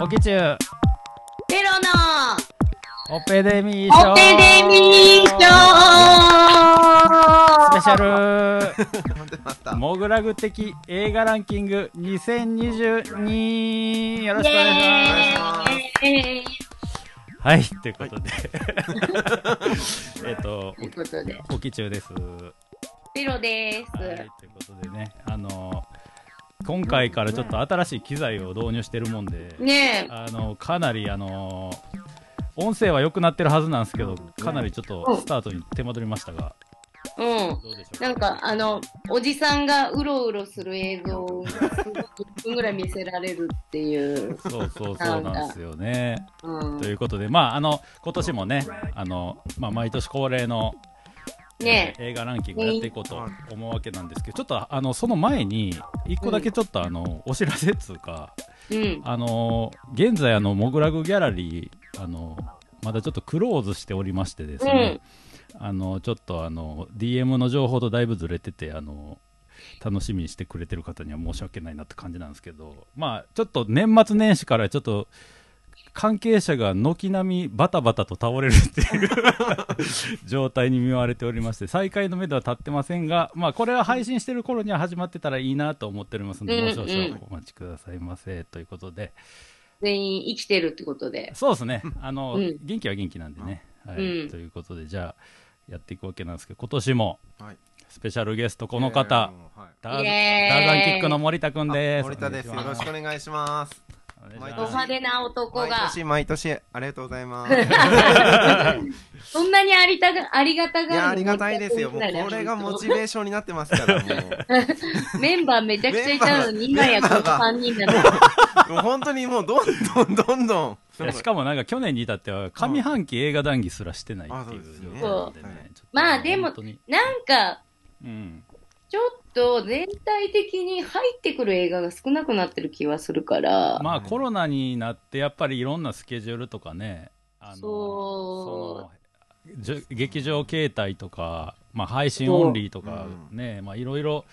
オキチュウ、ペロの。オペデミー賞。オペデミー賞。スペシャル。モグラグ的映画ランキング2022よろしくお願いします。はい、ということで。えっとということで、お、オキチュウです。ペロです。はい、ということでね、あの、今回からちょっと新しい機材を導入してるもんで、ねえ、あの、かなりあの、音声は良くなってるはずなんですけど、かなりちょっとスタートに手間取りましたが、うん。なんか、あの、おじさんがうろうろする映像を1分ぐらい見せられるっていう。そうそうそうなんですよね。うんと。いうことで、まあ、あの、今年もね、あの、まあ、毎年恒例の、ねえー映画ランキングをやっていこうと思うわけなんですけど、ちょっと、あの、その前に、一個だけちょっと、あの、お知らせっつうか、うん。あの、現在、あの、モグラグギャラリー、あの、まだちょっとクローズしておりましてですね、あの、ちょっと、あの、DM の情報とだいぶずれてて、あの、楽しみにしてくれてる方には申し訳ないなって感じなんですけど、まあ、ちょっと年末年始からちょっと、関係者が軒並みバタバタと倒れるっていう 状態に見舞われておりまして、再開の目処は立ってませんが、まあ、これは配信してる頃には始まってたらいいなと思っておりますので、うんもう少々お待ちくださいませ、ということで、全員生きてるってことで。そうですね、あの、うん。元気は元気なんでね、はい。うん。ということで、じゃあ、やっていくわけなんですけど、今年もはい。スペシャルゲスト、この方、えーはいダーザンキックの森田です。森田です。よろしくお願いします。いしド派手な男毎が。年毎年ありがとうございます。そんなにありたが、ありがたがいや、ありがたいですよ。もうこれがモチベーションになってますから、もう。メンバーめちゃくちゃいたのに、今やこの3人だと。もう本当にもうどんどんどんどん。しかもなんか去年に至っては上半期映画談義すらしてないっていうまあでもなんか、うんちょっと全体的に入ってくる映画が少なくなってる気はするから、まあコロナになってやっぱりいろんなスケジュールとかねあのそう。劇場形態とか、まあ、配信オンリーとかう。ねまあいろいろ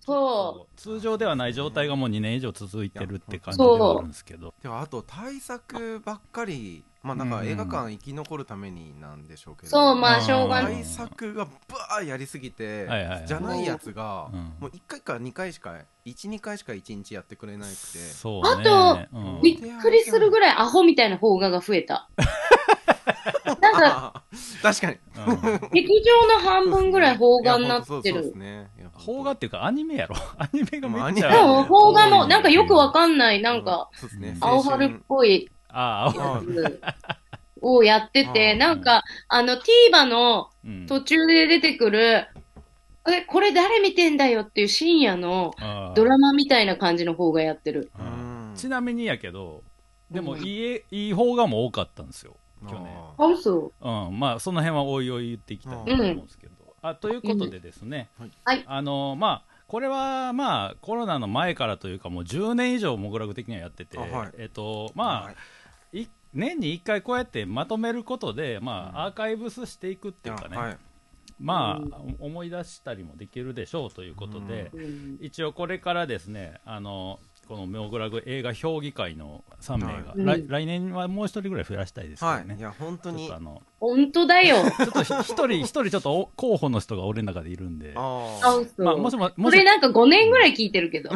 そ通常ではない状態がもう2年以上続いてるって感じではあるんですけど。ではあと対策ばっかり、まあなんか映画館生き残るためになんでしょうけう、ど。そう、まあ、うんしょうがない。対策がバーやりすぎて、はいはいはい。じゃないやつが、うん。もう1回か2回しか12回しか1日やってくれなくて。そうね。あうん。びっくりするぐらいアホみたいな邦画が増えた。なんか、あ確かに。うん。劇場の半分ぐらい邦画になっていやほんとそうそうでする。ね。いやほんと邦画っていうかアニメやろ。アニメがめっちゃまあアニメでも、邦画も、なんかよくわんかんない、なんか、そうですね。青春っぽいああ、をやってあて、ー。なんか、あの、TVer のうん。途中で出てくる、え、これ誰見てんだよっていう深夜のああドラマみたいな感じの方がやってる。うん。ちなみにやけど、でもうん。いい、いい方がも多かったんですよ、去年。ああ、そう。うん、まあ、その辺はおいおい言っていきたいと思うんですけど。あということでですね、はい。あの、まあ、これはまあ、コロナの前からというか、もう10年以上、モグラグ的にはやってて、あはい。えっと、まあ、はいい年に1回こうやってまとめることで、まうん。あ、アーカイブスしていくっていうかね、はい。まうん。あ、思い出したりもできるでしょうということで、うん。一応これからですねあのこのモグラグ映画評議会の3名が、はい。来来年はもう一人ぐらい増やしたいですけどね、はい。いや本当に。あの本当だよ。ちょっとひ一人一人ちょっとお候補の人が俺の中でいるんで。あ。まあ、もしももこしれなんか5年ぐらい聞いてるけど。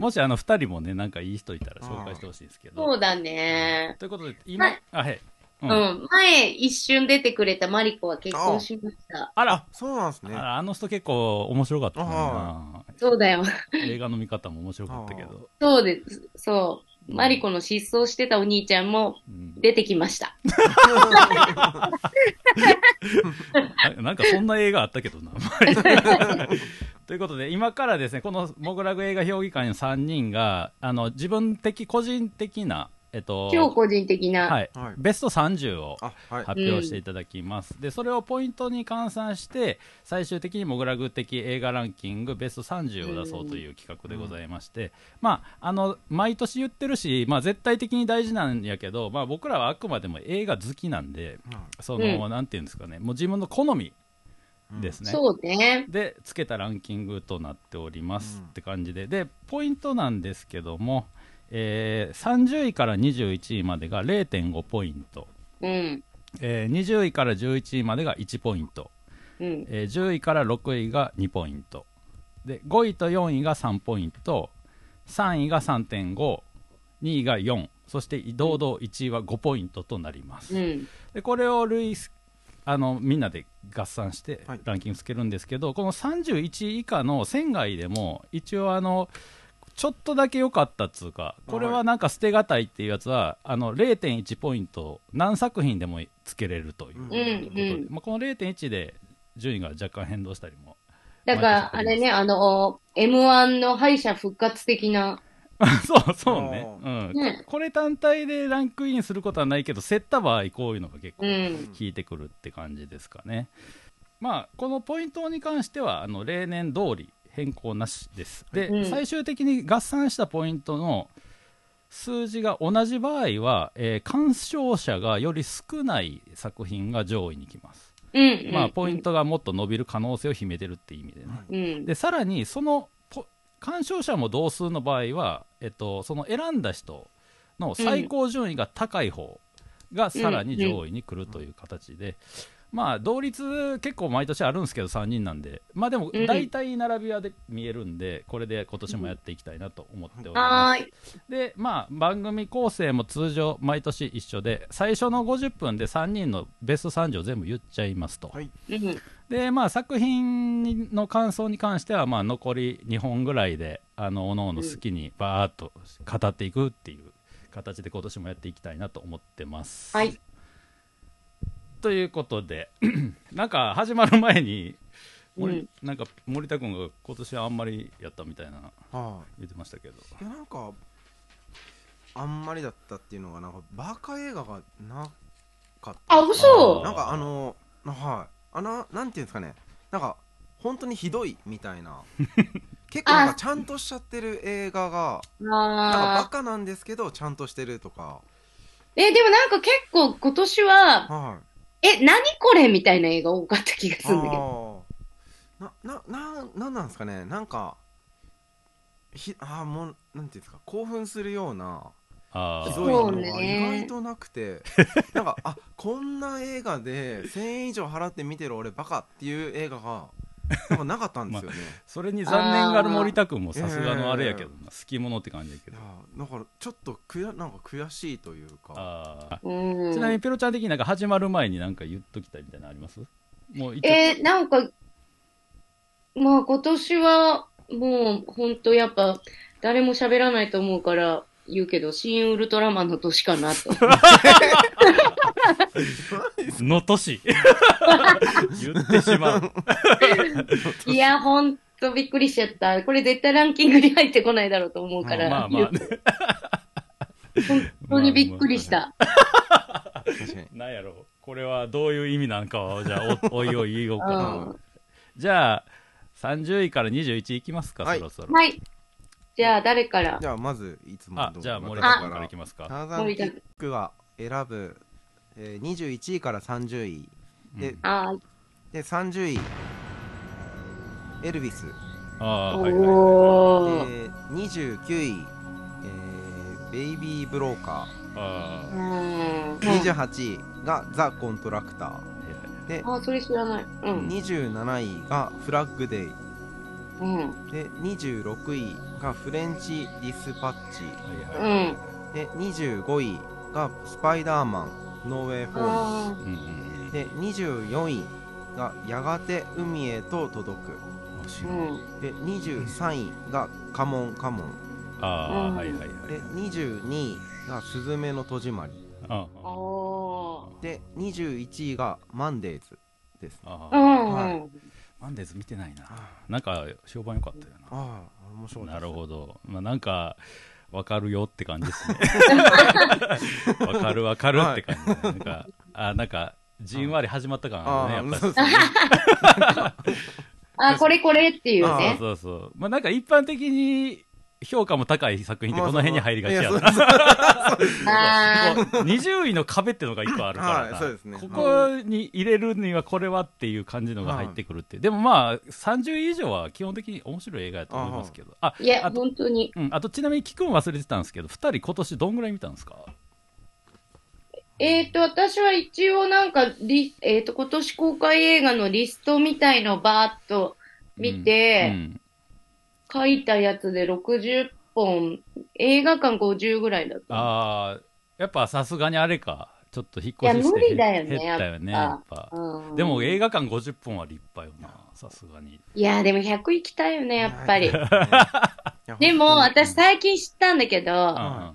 もしあの2人もねなんかいい人いたら紹介してほしいですけど。そうだね。ということで今、はい。あはい、ううんん。前一瞬出てくれたマリコは結婚しました。あらそうなんですねあらあの人結構面白かったなそうだよ。映画の見方も面白かったけど、そうです。そう。マリコの失踪してたお兄ちゃんもうん出てきました。ななんかそんな映画あったけどな。ということで、今からですね、このモグラグ映画評議会の3人が、あの、自分的、個人的な、えっと、超個人的な。はい、はい。ベスト30を発表していただきます、でそれをポイントに換算して最終的にモグラグ的映画ランキングベスト30を出そうという企画でございまして、まああの毎年言ってるし、まあ、絶対的に大事なんやけど、まあ、僕らはあくまでも映画好きなんでその、うなんていうんですかね。もう自分の好みですね、そうね。でつけたランキングとなっておりますうんって感じで、でポイントなんですけども、えー30位から21位までが0.5ポイント、うん。えー20位から11位までが1ポイント、うん。えー10位から6位が2ポイント。で5位と4位が3ポイント。3位が3.52位が4そして堂々1位は5ポイントとなります、うん。でこれを類すあのみんなで合算してはい。ランキングつけるんですけど、この31位以下の1000外でも一応あのちょっとだけ良かったっつうかこれはなんか捨てがたいっていうやつはあの0.1ポイント何作品でもつけれるという。ことで、うんうん。まあ、この0.1で順位が若干変動したりもだから、あれね、あの、M1 の敗者復活的な。そうそうね,、うん。ね。これ単体でランクインすることはないけど競った場合こういうのが結構うん。効いてくるって感じですかね。まあ、このポイントに関してはあの例年通り変更なしです。で、うん最終的に合算したポイントの数字が同じ場合は、えー鑑賞者がより少ない作品が上位に来ます。うん。まあ、ポイントがもっと伸びる可能性を秘めてるって意味でね。うん。でさらにそのポ鑑賞者も同数の場合は、えっと、その選んだ人の最高順位が高い方がさらに上位に来るという形で、まあ同率結構毎年あるんですけど3人なんで。まあでもうん大体並びはで見えるんでこれで今年もやっていきたいなと思っております。でまあ番組構成も通常毎年一緒で最初の50分で3人のベスト30を全部言っちゃいますと。はい。うん。でまあ作品の感想に関してはまあ残り2本ぐらいであの各々好きにバーっと語っていくっていう形で今年もやっていきたいなと思ってます。はい。ということで なんか始まる前に森,、うん。なんか森田君が今年はあんまりやったみたいなは言ってましたけど。いいやなんかあんまりだったっていうのがなんかバカ映画がなかった。あ、嘘。なんかあのはい。あのなんていうんですかね。なんか本当にひどいみたいな 結構なんかちゃんとしちゃってる映画がなんかバあーカなんですけどちゃんとしてるとか。え、でもなんか結構今年は、はい。え、何これみたいな映画多かった気がするんだけど。ななななんなんですかね。なんかひあーもうなんていうんですか。興奮するようなひどいのそうがね。意外となくて、なんかあこんな映画で1000円以上払って見てる俺バカっていう映画がなんかなかったんですよね、それに残念がる森田君もさすがのあれやけどな、好き者って感じやけいどやだからちょっとくやなんか悔しいというか。ちなみにペロちゃん的になんか始まる前になんか言っときたいみたいなのあります？もうえーなんか、まあ今年はもう本当やっぱ誰も喋らないと思うから言うけど、新ウルトラマンの年かなと。の年。言ってしまう。いや、ほんとびっくりしちゃった。これ絶対ランキングに入ってこないだろうと思うから、まあまあ言う本当にびっくりした。確かに。なんやろ。うこれはどういう意味なんかはじゃあお おいおい言おうかうなん。じゃあ30位から21位いきますか、はい。そろそろ。はい。じゃあ誰から？じゃあまずいつもあどうじゃあ森私田君からいきますか。ターザンキックが選ぶ、えー、21位から30位。で,、うん。あで30位。エルビス。ーああはいはい。で29位、えーベイビー・ブローカあうーん。ー28位がザ・コントラクター。であ、それ知らない。うん。27位がフラッグデイ。うん。で26位がフレンチ・ディスパッチ。はいはい。うん。で25位がスパイダーマンノーウェイ・ホーあうんで24位がやがて海へと届く。で23位がカモンカモンうん。ああはいはいはい。で22位がスズメの戸締まり。ああー。で21位がマンデーズです。ああうん。はい。マンデーズ見てないな。なんか評判良かったよな。ああ面白いなるほど、まあ、なんかわかるよって感じですね。わかるわかるって感じ、なんか、あ、なんか、じんわり始まった感ああるね、やっぱり。あこれこれっていうあね。そうそう。まあなんか一般的に評価も高い作品ってこの辺に入りがちやな。いやそうそう。ですねあこう20位の壁ってのが一個あるからな、はいそうですね。ここに入れるにはこれはっていう感じのが入ってくるって。い。う、でもまあ30位以上は基本的に面白い映画やと思いますけど。あいや、本当に。うん、あとちなみに聞くん忘れてたんですけど2人今年どんぐらい見たんですか？えっ、と、私は一応なんかリ、えっ、と、今年公開映画のリストみたいのをバーっと見て、うん書いたやつで60本、映画館50ぐらいだった。ああやっぱさすがにあれか。ちょっと引っいや越しして無理だよね減ったよねやっぱ。うん。でも映画館50本は立派よな。さすがに。いや、でも100行きたいよね、やっぱり。いや でも、私最近知ったんだけど、うん。100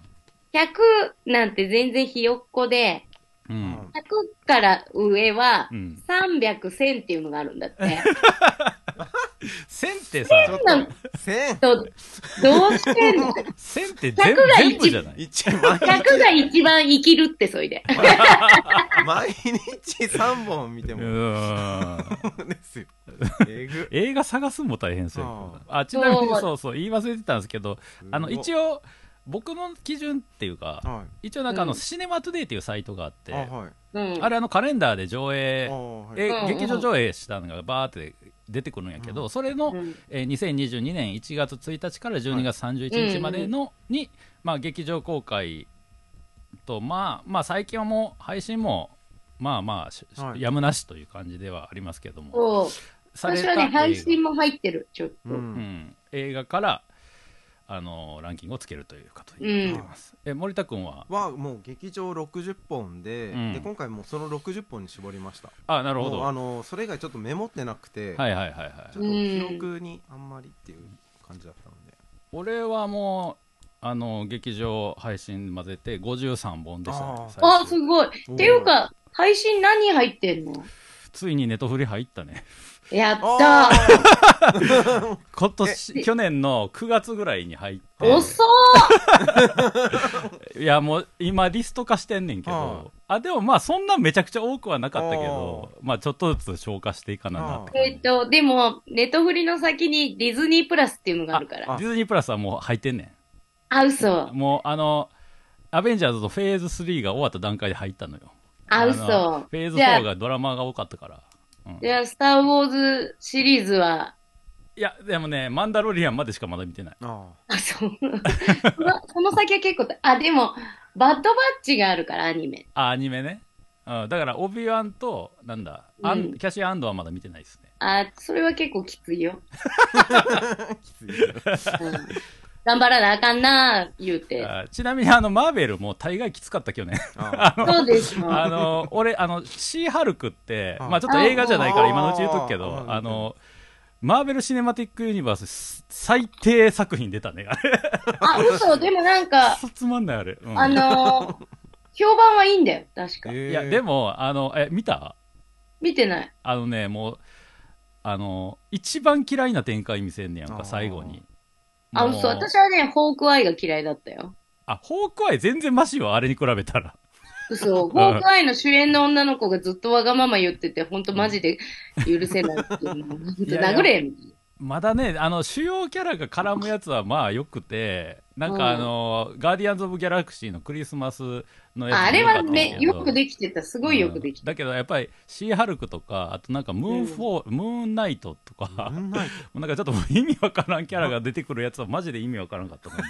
なんて全然ひよっこで、うん、うん100から上はう、ん、300、1000っていうのがあるんだって。線ってさちょっなんと千とどうしてんの線って全100が全部じゃない一毎 ?100 が一番生きるって、そいで。毎日三本見てうもーんですよ映画探すのも大変そうよあちなみにそうそう言い忘れてたんですけどあの一応応僕の基準っていうかはい。一応なんかあの、うん。シネマトゥデイっていうサイトがあってあはい。うん。あれあのカレンダーで上映あはい。えうん。劇場上映したのがバーって出てくるんやけど、それの、うん。えー2022年1月1日から12月31日までの、に、まあ、劇場公開と、まあ、まあ最近はもう配信もまあまあし、はい。やむなしという感じではありますけども。そう。された私はね、配映画信も入ってる、ちょっと。ううんん、映画からあのランキングをつけるということになってます、え森田君は？はもう劇場60本で,、うん。で今回もうその60本に絞りました。あなるほど。あのそれ以外ちょっとメモってなくて、はいはいはいはい。ちょっと記憶にあんまりっていう感じだったので、俺はもうあの劇場配信混ぜて53本でしたねああ、すごい。っていうか、配信何入ってんの？ついにネトフリ入ったねやった。今年去年の9月ぐらいに入って。遅 いやもう今リスト化してんねんけど。あでもまあそんなめちゃくちゃ多くはなかったけどまあちょっとずつ消化していかななってーえっと、でも、ネットフリの先にディズニープラスっていうのがあるから。ディズニープラスはもう入ってんねあ、嘘。ん。もうあのアベンジャーズとフェーズ3が終わった段階で入ったのよ。あ、の嘘。フェーズじゃあ4がドラマが多かったから、うん。じゃあ、スター・ウォーズシリーズは、いやでもねマンダロリアンまでしかまだ見てない。ああ、そう。そ のその先は結構、あ、でも、バッドバッチがあるから、アニメ。あアニメね、うん、だからオビワンとなんだ、アンうん。キャシーアンドはまだ見てないですね。あ、それは結構きついよ。あ きついうん頑張らなあかんな、言うて。あちなみにあのマーベルも大概きつかった去年。あ そうですよ。あの俺あのシーハルクってあまあちょっと映画じゃないからあ今のうち言うとくけどああ。のマーベル・シネマティック・ユニバース最低作品出たねあれ。あ、嘘、でもなんか、つまんないあれ、うん。あのー評判はいいんだよ、確か。え。ーいやでもあのえ見た？見てない。あのねもうあの一番嫌いな展開見せんねやんか最後にあ、もう嘘、私はね、ホークアイが嫌いだったよ。あホークアイ全然マシよあれに比べたら嘘、ホークアイの主演の女の子がずっとわがまま言ってて、ほんとマジで許せないっていうの。殴れみたいな。まだね、あの、主要キャラが絡むやつはまあ良くて、なんうんかあの、ガーディアンズ・オブ・ギャラクシーのクリスマスのやつああれはもめ良かったんやけど。よくできてた。すごいよくできてうんだけどやっぱりシーハルクとか、あとなんかムーンフォー、ムーンナイトとか、なんかちょっと意味わからんキャラが出てくるやつはマジで意味わからんかったもんね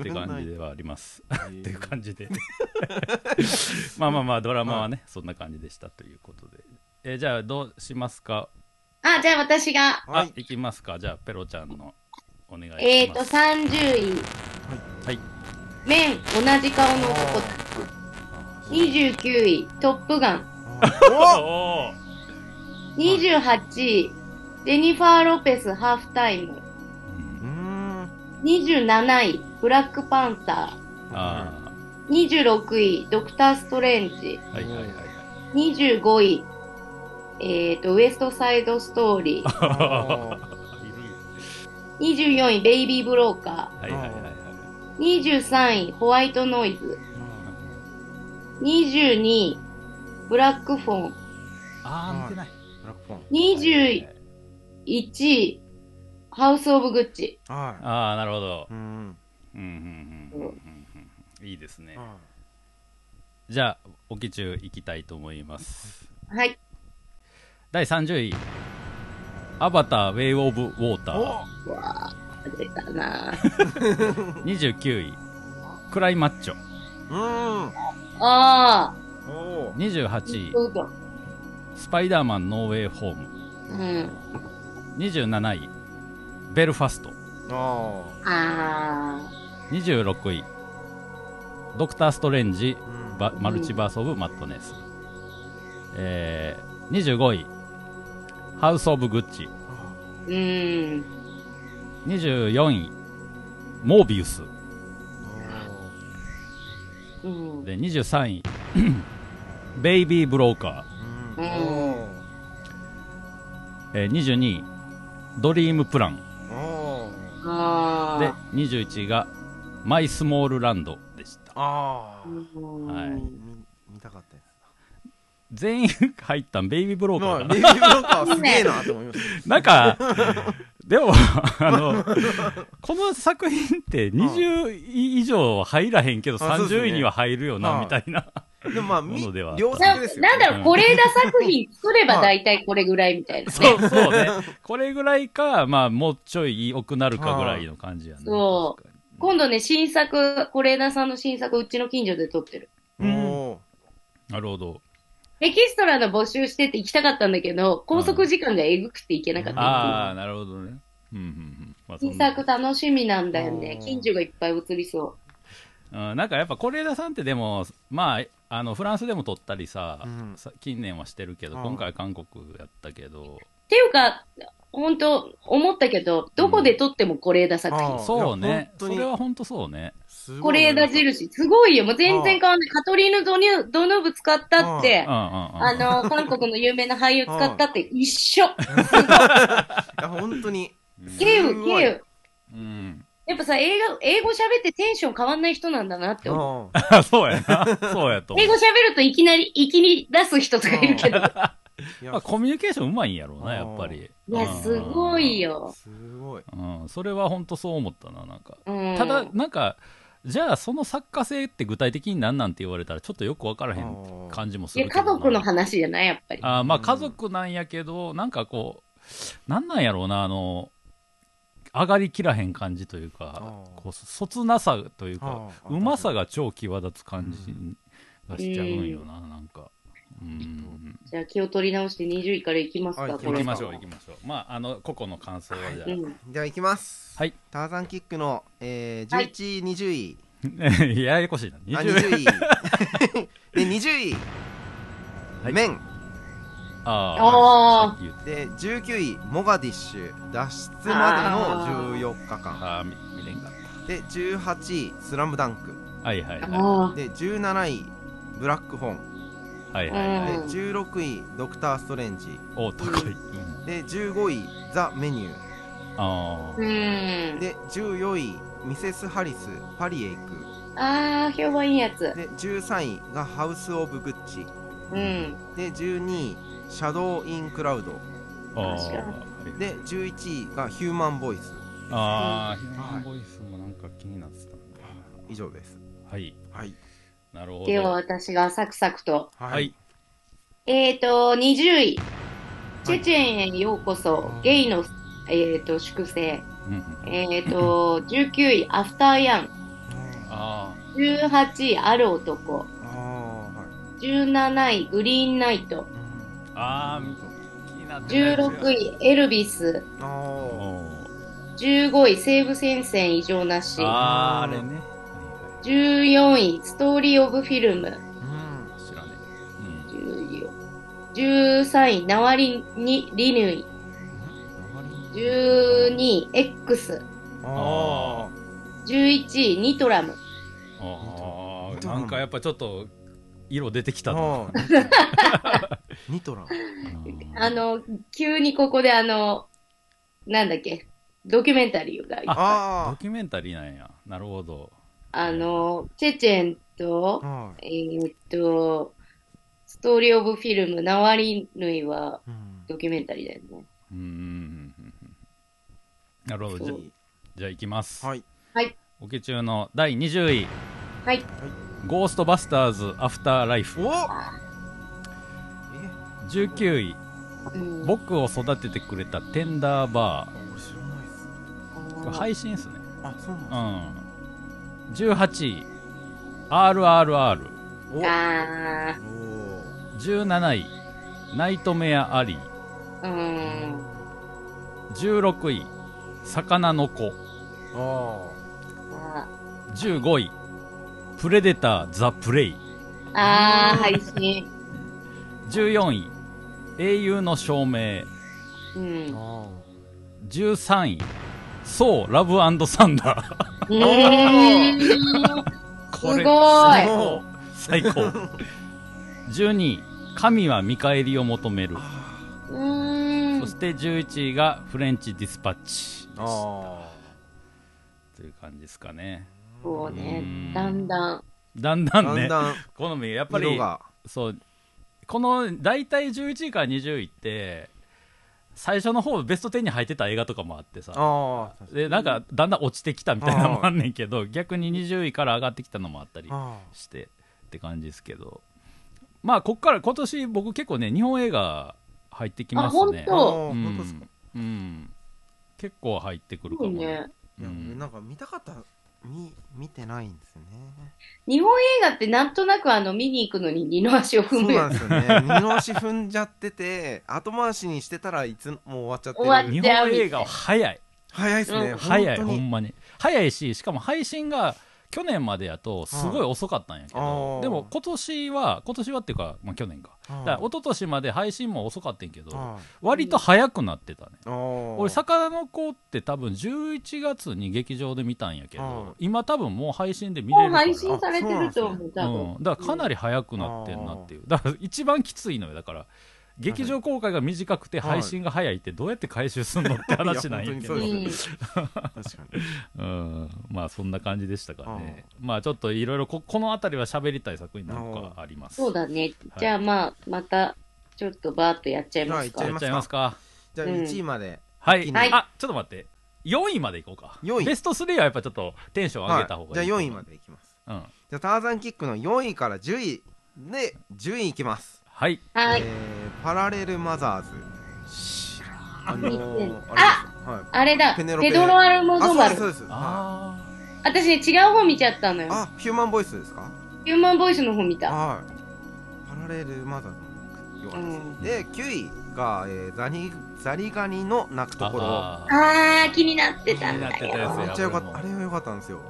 って感じではあります。っていう感じで。まあまあまあ、ドラマはね、そんな感じでしたということで。えーじゃあどうしますか？あ、じゃあ私が、あ、はい。いきますか。じゃあ、ペロちゃんのお願いします。えーと、30位、はい。麺、同じ顔の男たち。29位、トップガン。おー28位、ジェニファー・ロペス、ハーフタイム。うんうーん27位、ブラックパンサあー。26位、ドクター・ストレンジ。あ、はいはいはいはい。25位、えーと、ウエストサイドストーリー。あいるよ24位、ベイビー・ブローカはいはいはいはい。23位、ホワイトノイズ。22位、ブラックフォン。あー、見てない。ブラックフォン。21位、ハウスオブグッチ。はああ、なるほど。い。うん。うん。うん。うん。うん。うん。うん。いいですね。はじゃあ、おき中行きたいと思います。はい。第30位、アバター、ウェイ・オブ・ウォーター。わー出たな 29位、クライマッチョ。うんあお28あ、位。スパイダーマン、ノーウェイ・ホーム。うん。27位、ベルファスト。ああ26位、ドクター・ストレンジ、うんバマルチバース・オブ・マットネス。えー、25位、ハウス・オブ・グッチ。ー。うん。24位、モービウス。うん。で、23位、ベイビー・ブローカうんうん。えー、22位、ドリーム・プラン。で、21位が、マイ・スモールランドでした。はい全員入ったん、ベイビー・ブローつカーかなまあレビューブロッカーすげえなって思いまし なんか、でも、あの、この作品って20位以上は入らへんけど、あそうですね30位には入るよな、はいみたいな。たでもまあみ ものではあった良な作ですよなんだろう、うん是枝作品作れば大体これぐらいみたいなね。そうそうね。これぐらいか、まあ、もうちょい良くなるかぐらいの感じやね。そう確かに今度ね、新作、是枝さんの新作、うちの近所で撮ってる。おーなるほど。エキストラの募集してて行きたかったんだけど、拘束時間がえぐくて行けなかった。ああ、なるほどね。うんうんうん。新な作楽しみなんだよね近所がいっぱい映りそうん、なんかやっぱ是枝さんってでも、まあ、あのフランスでも撮ったりさ、うんさ近年はしてるけど、うん今回は韓国やったけど、う。っていうか、本当思ったけど、どこで撮っても是枝作品。あーそうねそにれは本当そうね。すごい是枝印。すごいよ。もう全然変わんない。カトリーヌ・ドニュドヌーブ使ったって。あの、韓国の有名な俳優使ったって一緒。いや本当にうんケウ、すごいケウ。うん。やっぱさ、英語、英語喋ってテンション変わんない人なんだなって思う。あそうやな。そうやと英語喋るといきなり、いきに出す人とかいるけど。まあ、やコミュニケーションうまいんやろうな、やっぱり。や、すごいよ。すごいうん。それは本当そう思ったな、なんか。うん。ただ、なんか、じゃあその作家性って具体的に何なんて言われたらちょっとよく分からへん感じもすいや、るけどな。家族の話じゃないやっぱり。あーまあ家族なんやけど、なんかこう、なんなんやろうな、あの、上がりきらへん感じというかこう、そつなさというか、うまさが超際立つ感じがしちゃうんよな、なんか。うん。じゃあ気を取り直して20位からいきますか、はいこれ。行きましょう、行きましょう。まあ、あの、個々の感想はじゃうん。じゃあ行きます。はい。ターザンキックの、えー、はい。11位、20位。あ。ややこしいな。あ20 20位。で20位、はい。メン。ああで19位モガディッシュ。脱出までの14日間。あーみ見れんかっで18位スラムダンク。た。はいはいはい。あで17位ブラックフォンはいはいはい。でうん16位ドクター・ストレンジお高い。うんで15位ザ・メニュあー。うーん。で14位ミセス・ハリスパリへ行くあー、評判いいやつ。で13位がハウス・オブ・グッチうん。で12位シャドウ・イン・クラウドあ。あ確かあ。で11位がヒューマン・ボイスああ、ヒューマンボイスもなんか気になってたんだ。以上ですはい。はいなるほど。では私がサクサクと。はい。えーと、20位。チェチェンへようこそ、ゲイの、えーと、粛清。えーと、19位、アフターヤン。あ18位、ある男。ああはい17位、グリーンナイト。あ。ああ、気になってたやつや16位、エルビス。ああお15位、西武戦線異常なしー。あー、あれね。14位、ストーリーオブフィルム。うん知らね13位、ナワリにリヌイ。12位、X。あ11位、ニトラム。え。ああ、なんかやっぱちょっと、色出てきたあな。あ ニトラうんあの、急にここであの、なんだっけ、ドキュメンタリーが。ああドキュメンタリーなんや。なるほど。あの、チェチェンと、はい。えーっと、ストーリーオブフィルム、ナワリヌイはうん。ドキュメンタリーだよね。うんうんうんうん。なるほど。じゃじゃあいきます、はい。はい。オケ中の第20位。はい。「ゴーストバスターズアフターライフおえ」19位。うん「僕を育ててくれたテンダーバ俺知らないっす。ー」これ配信っすね。あ、そうなんうん18位「RRR」お。あお17位「ナイトメアアリー。ー、うん。」16位「魚の子。ああ」15位「プレデターザ・プレイ。あー、配信。」14位「英雄の証明。うーん。あ13位「そうラブサンダー」うーん。これすごい。最高。最高12位「神は見返りを求める」うーん。そ。して11位が「フレンチ・ディスパッチ。ああ」という感じですかね。そうね。うん。だんだん。だんだんね。だんだん。好みやっぱりそう。この大体11位から20位って最初の方ベスト10に入ってた映画とかもあってさ。でなんかだんだん落ちてきたみたいなのもあんねんけど逆に20位から上がってきたのもあったりあしてって感じですけど。まあこっから今年僕結構ね日本映画入ってきますね。あ本当？ですか。うん。結構入ってくるかもそうね。いやうんなんか見たかった見見てないんですよね。日本映画ってなんとなくあの見に行くのに二の足をそう踏むよなんですよ。ね二の足踏んじゃってて後回しにしてたらいつもう終わっちゃってる。終わっ日本映画は早い。早いですね、うん。早い本当に。ほんまに。早いししかも配信が去年までやとすごい遅かったんやけどでも今年は今年はっていうか、まあ、去年か。だから一昨年まで配信も遅かったんやけどあ割と早くなってたね。あ俺魚の子って多分11月に劇場で見たんやけうん。ど今多分もう配信で見れもうるから。配信されてると思う、多分。うん、だからかなり早くなってんなっていう。だから一番きついのよ。だから劇場公開が短くてはい配信が早いってどうやって回収すんのって話なんやけど。確かに。うん、まあそんな感じでしたかね。まあちょっといろいろここの辺りは喋りたい作品なんかありますそうだね。じゃあまあ、また、ちょっとバーっとやっちゃいますか。じゃあ。やっちゃいますか。じゃあうん1位まで、はい、一気にはいあちょっと待って。4位までいこうか。4位ベスト3はやっぱちょっとテンション上げた方がいい、はい、じゃあ4位までいきます。うん。じゃあターザンキックの4位から10位で10位いきます、はい。はい。えー、パラレルマザーズあのー、るあはい。あれだ、ペペネロペドロ・アルモあドバル。そうですそうです、はあ私ね、違う方見ちゃったのい、よ。あヒューマンボイスですか？ヒューマンボイスの方見た。はい。パラレルマザーズのよかったです、うん。で9位が、えー、ザニザリガニの泣くところ。ああー、気になってたんだ気になってたやつよ。めっちゃよかった。あれは良かったんですよ。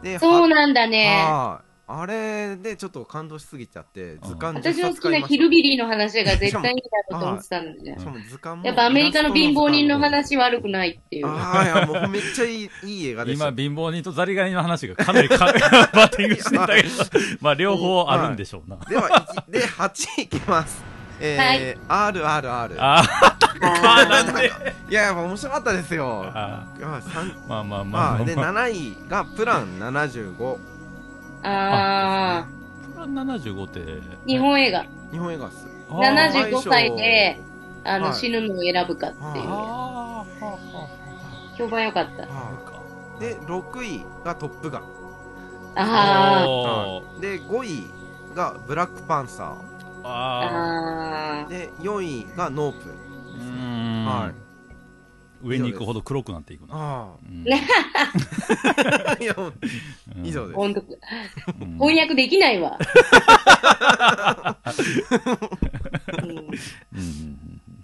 ーでそうなんだね。はいあれでちょっと感動しすぎちゃって図鑑10私の好きなヒルビリーの話が絶対いいだろうと思ってたんだねし。かも図鑑もやっぱアメリカの貧乏人の話悪くないっていう。ああいやもうめっちゃいいいい映画でした。今貧乏人とザリガニの話がかなりかバッティングしてたけど。まあ両方あるんでしょうな、では一で8位いきます。えー RRR ああー。なんで いや面白かったですよ。あまあまあまあまあ。でまあ7位がプラン75あプラン75ってー、日本映画。日本映画っす。あー。75歳で、あの、はい。死ぬのを選ぶかっていう。あー。はあは評判良かった。あははあい。で6位がトップガン。あおー。はいで5位がブラックパンサあ。ああー。で4位がノープ。ーうーん。はい上に行くほど黒くなっていくな、あうん。い や以上です。翻訳できないわ。うん。うん。うん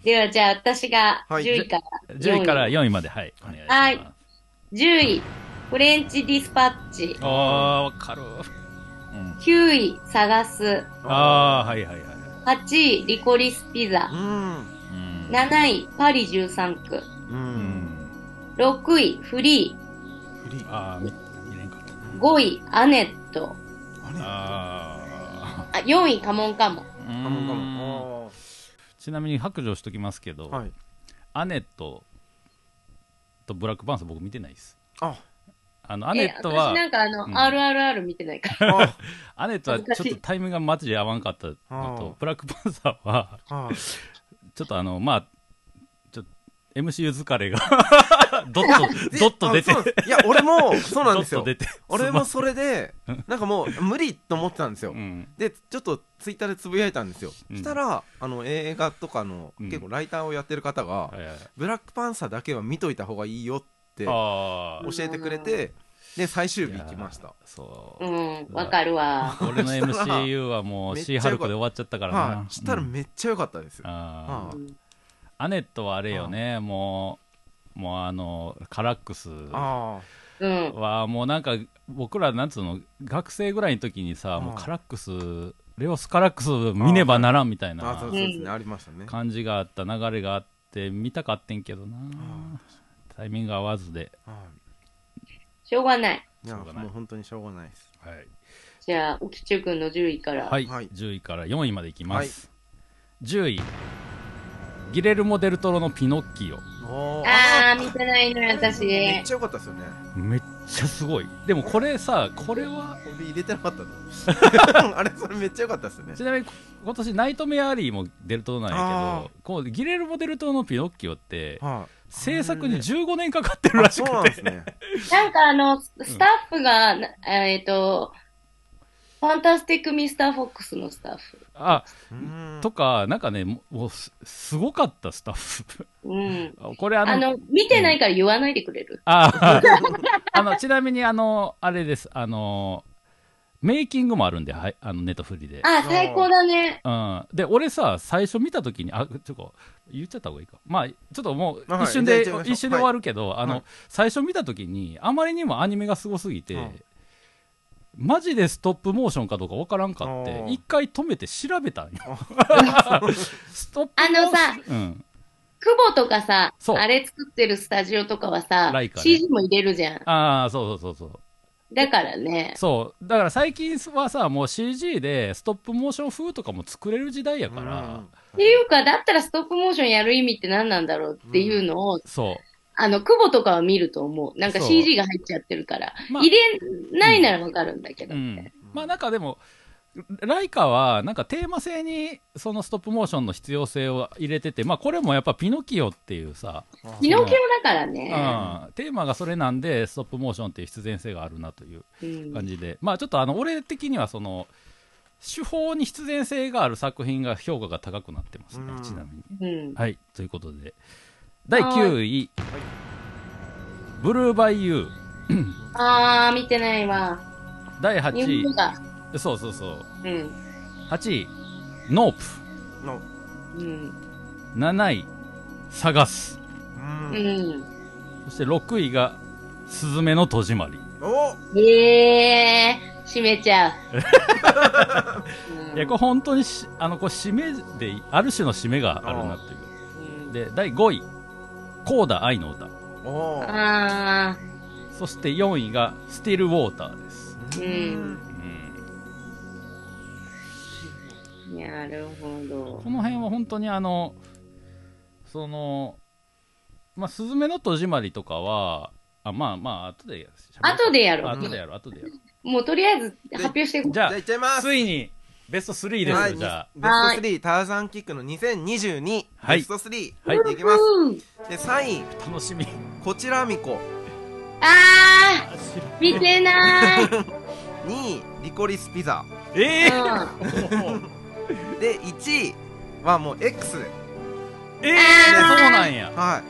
では、じゃあ、私がはい。10位からうん10位から4位。まで。はい。お願いします、はい。10位、フレンチディスパッチ。ああわかる、うん、9位、探す。ああーはいはいはい8位、リコリスピザ。う。ん。うん。7位、パリ13区。ううん。ん6位、フリフリー。ああ見見れんかったー。5位、アネット。あれああ、4位、カモンカモン。あカモンカモンちなみに白状しときますけど、はい。アネットとブラックパンサー僕見てないです。あ。あの、アネえットは私、なんかあの、うん。RRR 見てないから。あ。アネットはちょっとタイミングがマジで合わんかったのと、ブラックパンサーは、はいちょっとあの、まあ、MCU 疲れが ドッと、でドッと出ていや、俺も、そうなんですよドッと。出て。俺もそれで、なんかもう、無理と思ってたんですよう。ん。で、ちょっとツイッターでつぶやいたんですよ。うんしたら、あの、映画とかの、うん結構ライターをやってる方が、ブラックパンサーだけは見といた方がいいよって教ああ、えてくれて、で、最終日行きました。そうう。ん、わかるわ。俺の MCU はもうシーハルクで終わっちゃったからな。はい。したらうんめっちゃ良かったですよ。うんアネットはあれよね、もう、もうあの、カラックスあうん。はもうなんか、僕らなんつうの、学生ぐらいの時にさ、もうカラックス、レオスカラックス見ねばならんみたいな。感じがあった、流れがあって、見たかってんけどな。タイミング合わずで。はしょうがない。い。いや、しょうがないもう本当にしょうがないです。はい。じゃあ、浮中くんの10位から。はい、はい10位から4位までいきます。10位、ギレルモ・デルトロのピノッキオ。あー、見てないのよ、私。めっちゃ良かったですよね。めっちゃすごい。でもこれさ、これは、俺入れてなかったの あれ、それめっちゃ良かったですよねち。なみに今年ナイトメアリーもデルトロなんやあけど、こうギレルモ・デルトロのピノッキオって、は制作に15年かかってい。るらしくそうなんですて。ね。なんかあの、スタッフが、なえっと、ファンタスティック・ミスター・フォックスのスタッフ。あ、とか、なんかね、もうすすごかった、スタッフ。うん。これあの、あの、見てないから言わないでくれる。あ あの、ちなみにあの、あれです、あの、メイキングもあるんで、はい、あの、ネットフリで。あ、最高だね。うん。で、俺さ、最初見たときに、あ、ちょっと、言っちゃった方がいいか。まあ、ちょっともう、はい一瞬で、じゃあ行っちゃい一瞬で終わるけど、あの、はい最初見たときに、あまりにもアニメがすごすぎて、はいマジでストップモーションかどうかわからんかって一回止めて調べたんよ。ストップあのさ、うん。久保とかさ、あれ作ってるスタジオとかはさ、ね CG も入れるじゃん。ああ、そうそうそうそう。だからね。そう。だから最近はさ、もう CG でストップモーション風とかも作れる時代やから、っていうか、だったらストップモーションやる意味って何なんだろうっていうのを、そう。あの、久保とかは見ると思う。なんか CG が入っちゃってるから。まあ入れないならわかるんだけど。うん。まあなんかでも、ライカはなんかテーマ性にそのストップモーションの必要性を入れてて、まあこれもやっぱピノキオっていうさ、ピノキオだからうんね。、テーマがそれなんでストップモーションっていう必然性があるなといううん感じで、まあちょっとあの俺的にはその、手法に必然性がある作品が評価が高くなってますねう、んちなみに。うん。はい、ということで、第9位、ブルーバイユー、あー、見てないわ。第8日本語が。位、そうそうそう、うん。8位、ノープ、のうん。7位、探す、うんうん。そして6位が、スズメの戸締まり。おえー、閉めちゃう。う んいや、これ本当にし、あの、これ締めで、ある種の締めがあるなという。うんで、第5位、コーダ愛の歌。あそして4位が、スティルウォーターです。うんうんー、なるほどこ。の辺は本当にあの、その、まあ、スズメの戸締まりとかは、あまあまあ、後でやる後でやろう後でやる、後でやる。もうとりあえず発表していこうじゃじゃあいっちゃいまあ、すついに、ベスト3です、はいじゃあ。ベスト3ターザンキックの2022、はい。ベスト3、はい。いきます。うん。で3位。楽しみ。こちらみこ。あー、見てない。2位リコリスピザ。ええうん。で1位はもう X でええあー。そうなんや。は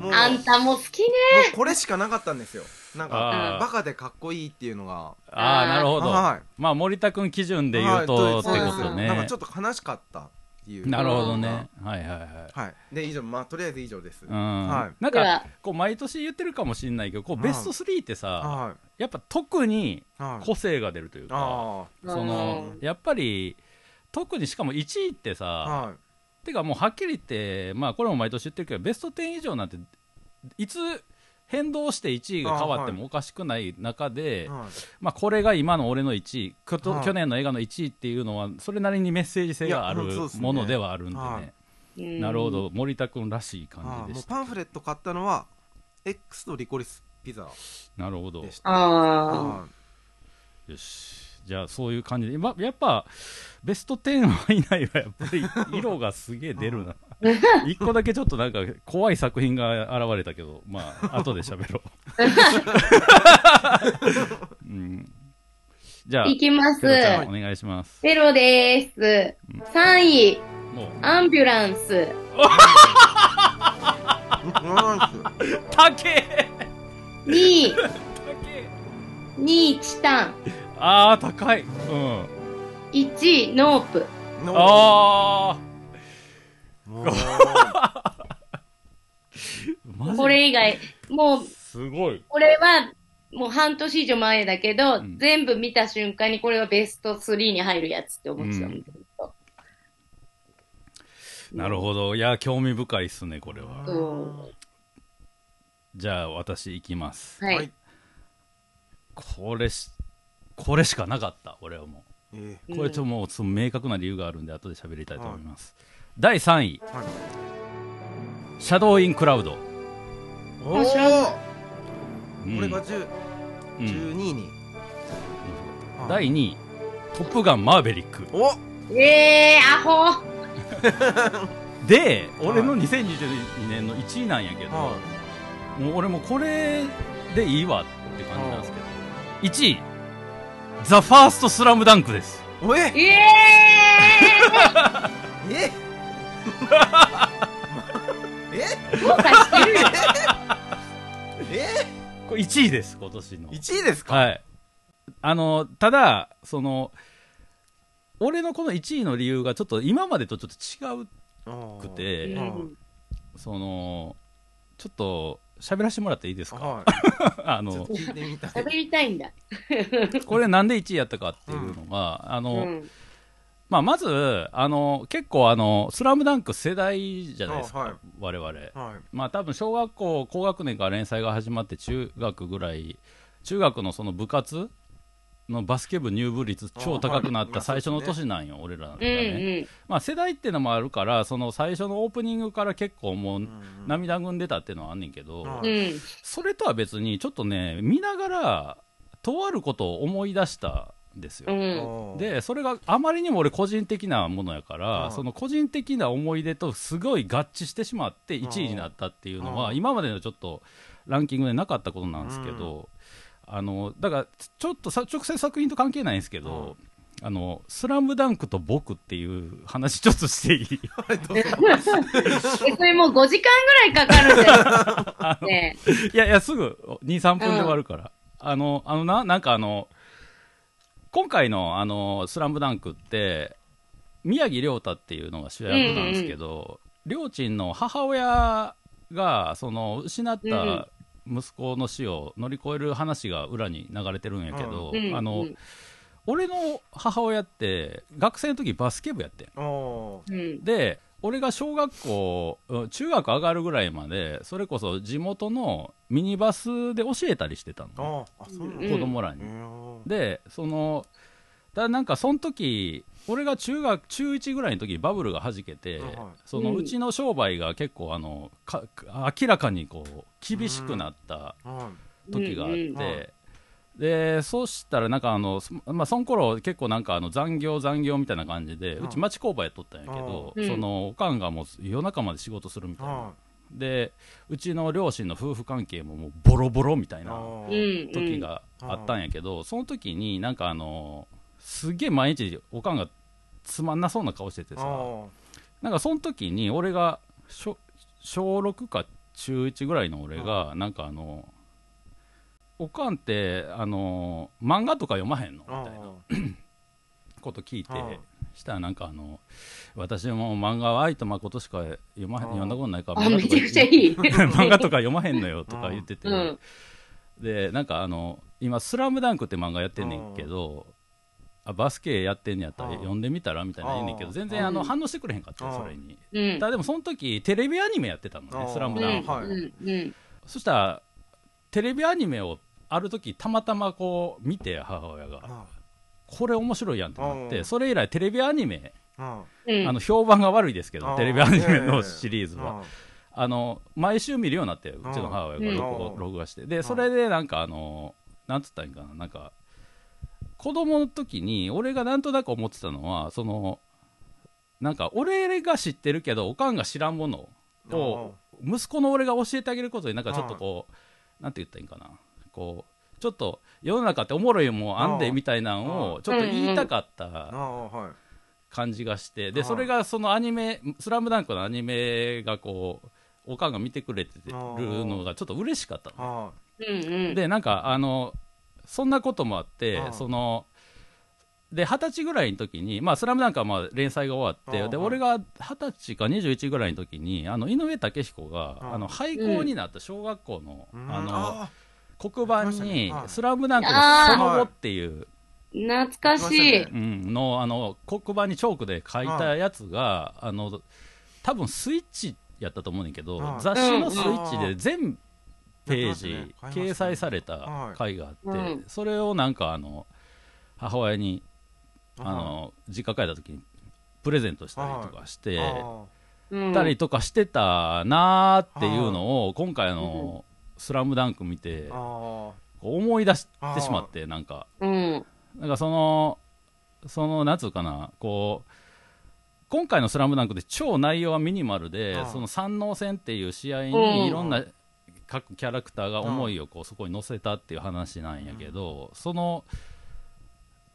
い。もうあんたも好きね。もうこれしかなかったんですよなんかバカでかっこいいっていうのが。ああ、なるほど。はい。まあ、森田君基準で言うと、ってことね。なんかちょっと悲しかったっていう。なるほどね。はい。はいはい。はい。で以上まあとりあえず以上です。うん。はい。なんか、こう、毎年言ってるかもしれないけど、こう、ベスト3ってさ、はい。やっぱ特にはい。個性が出るというか、あその、やっぱり、特にしかも1位ってあさ、はい。てかもうはっきり言って、まあこれも毎年言ってるけど、ベスト10以上なんて、いつ変動して1位が変わってもおかしくない中で、はい。まあこれが今の俺の1位、はい。去年の映画の1位っていうのは、それなりにメッセージ性があるものではあるんではね。うんなるほど、森田君らしい感じでした。パンフレット買ったのは X とリコリスピザなるほど。ああ。はよしじゃあそういう感じで、ま、やっぱベスト10以内はやっぱり 色がすげえ出るな。一個だけちょっとなんか怖い作品が現れたけど。まあ後で喋ろう、うん、じゃあいきます。お願いします。ペロです。3位、もうアンビュランス。高え2位、高え2位、チタン。ああ高い。うん。1位、ノープ。のあもう。あこれ以外、もう、すごい。これは、もう半年以上前だけど、うん。全部見た瞬間にこれはベスト3に入るやつって思ってたうんんだけど。なるほど。いや興味深いっすねこれは。ど。じゃあ私行きます。はい。はい。これしこれしかなかった俺はもえうこれちょっともうその明確な理由があるんで後で喋りたいと思います、第3位。ーはい「シャドウ・イン・クラウド。おお」うん。これが10うん。12位に。はい第2位「トップガンマーヴェリック。お。えー、アホ」で俺の2022年の1位なんやけど、はもう俺もこれでいいわって感じなんですけど。1位「ザ・ファースト・スラムダンクです。いおえ。え え。え。ー、どうかしてるよ。え。これ1位です今年の。1位ですか？はい。あのただその俺のこの1位の理由がちょっと今までとちょっと違うくてううんん。そのちょっと喋らせてもらっていいですか？は あのいちょっと聞いてみたい。喋りたいんだ。これなんで1位やったかっていうのが、あの、うん。まあ、まずあの結構あの「スラムダンク世代じゃないですか、あはい。我々。はい。まあ多分小学校高学年から連載が始まって中学ぐらい中学のその部活のバスケ部入部率超高くなった最初の年なんよ、俺らがうんね、うん。まあ世代っていうのもあるからその最初のオープニングから結構もううん涙ぐんでたっていうのはあんねんけど。それとは別にちょっとね見ながらとあることを思い出したんですよ、うん。でそれがあまりにも俺個人的なものやから、はいその個人的な思い出とすごい合致してしまって1位になったっていうのは、はい今までのちょっとランキングでなかったことなんですけど、あのだからちょっとさ直接作品と関係ないんですけど、はいあのスラムダンクと僕っていう話ちょっとしていい？それもう5時間ぐらいかかるんだよ。ね。いやいや、すぐ2、3分で終わるから。あの、あのな、なんかあの、今回のあの、スラムダンクって、宮城亮太っていうのが主役なんですけど、りょうちん。の母親が、その、失った息子の死を乗り越える話が裏に流れてるんやけど、うんあの、うん俺の母親って、学生の時バスケ部やってん。で俺が小学校うん中学上がるぐらいまでそれこそ地元のミニバスで教えたりしてたの、子供らに、でそのだなんかその時俺が中学中1ぐらいの時にバブルがはじけて、はいそのうちの商売が結構あのか明らかにこう厳しくなったはい。時があって、うんでそうしたらなんかあの、そまあ、その頃結構なんかあの残業残業みたいな感じで、ううんち町工場やっとったんやけど、うん。そのおかんがもう夜中まで仕事するみたいな、はでうちの両親の夫婦関係ももうボロボロみたいいな。時があったんやけど、その時になんかあのすっげえ毎日おかんがつまんなそうな顔しててさ。あなんかその時に俺が小小6か中1ぐらいの俺がなんかあのおかんってあの漫画とか読まへんの？みーたいな。あ こと聞いてはいしたらなんかあの私も漫画は愛と誠しか読まへん読んだことないからあ、め漫画とかちゃくちゃいい。漫画とか読まへんのよとか言ってて、うん。でなんかあの今「スラムダンクって漫画やってんねんけどあバスケやってんねやったらあー。読んでみたらみたいな言うねんけど全然あのうん。反応してくれへんかったそれに。うん。ただでもその時テレビアニメやってたのねあー「スラムうん。ダンク。はいうん。うん。そしたらテレビアニメをある時たまたまこう見て母親が。あこれ面白いやんってなっうん。てそれ以来テレビアニメあの評判が悪いですけどテレビアニメのシリーズは。はあの毎週見るようになってうちの母親がうん。録画して。でそれでなんかあのなんつったらいいんかななんか子供の時に俺がなんとなく思ってたのはそのなんか俺が知ってるけどおかんが知らんものを息子の俺が教えてあげることになんかちょっとこうなんて言ったらいいんかな。こうちょっと世の中っておもろいもんあんでうんみたいなのをちょっと言いたかった感じがしてではいそれがそのアニメ「スラムダンクのアニメがこうおかんが見てくれてるのがちょっと嬉しかった。でなんかあのそんなこともあってはいそので二十歳ぐらいの時に「まあ、スラムダンクはまあ連載が終わってはいで俺が二十歳か21ぐらいの時にあの井上武彦がはいあの廃校になった小学校のうん。あのあ黒板にありましたね。は「い。スラムダンクのその後」っていう懐かしい。あうん、のあの黒板にチョークで書いたやつが、あの多分スイッチやったと思うねんけど、はい雑誌のスイッチで全ページ掲載されたはい。回があって、うん。それをなんかあの母親にあは。いの実家帰った時にプレゼントしたりとかして、たりとかしてたなーっていうのを今回の「スラムダンク見てあこう思い出してしまってなんか。うん。なんかその、その、なんつうかな、こう、今回のスラムダンクで超内容はミニマルでその三能戦っていう試合うん。にいろんな各キャラクターが思いをこうそこに乗せたっていう話なんやけど、その、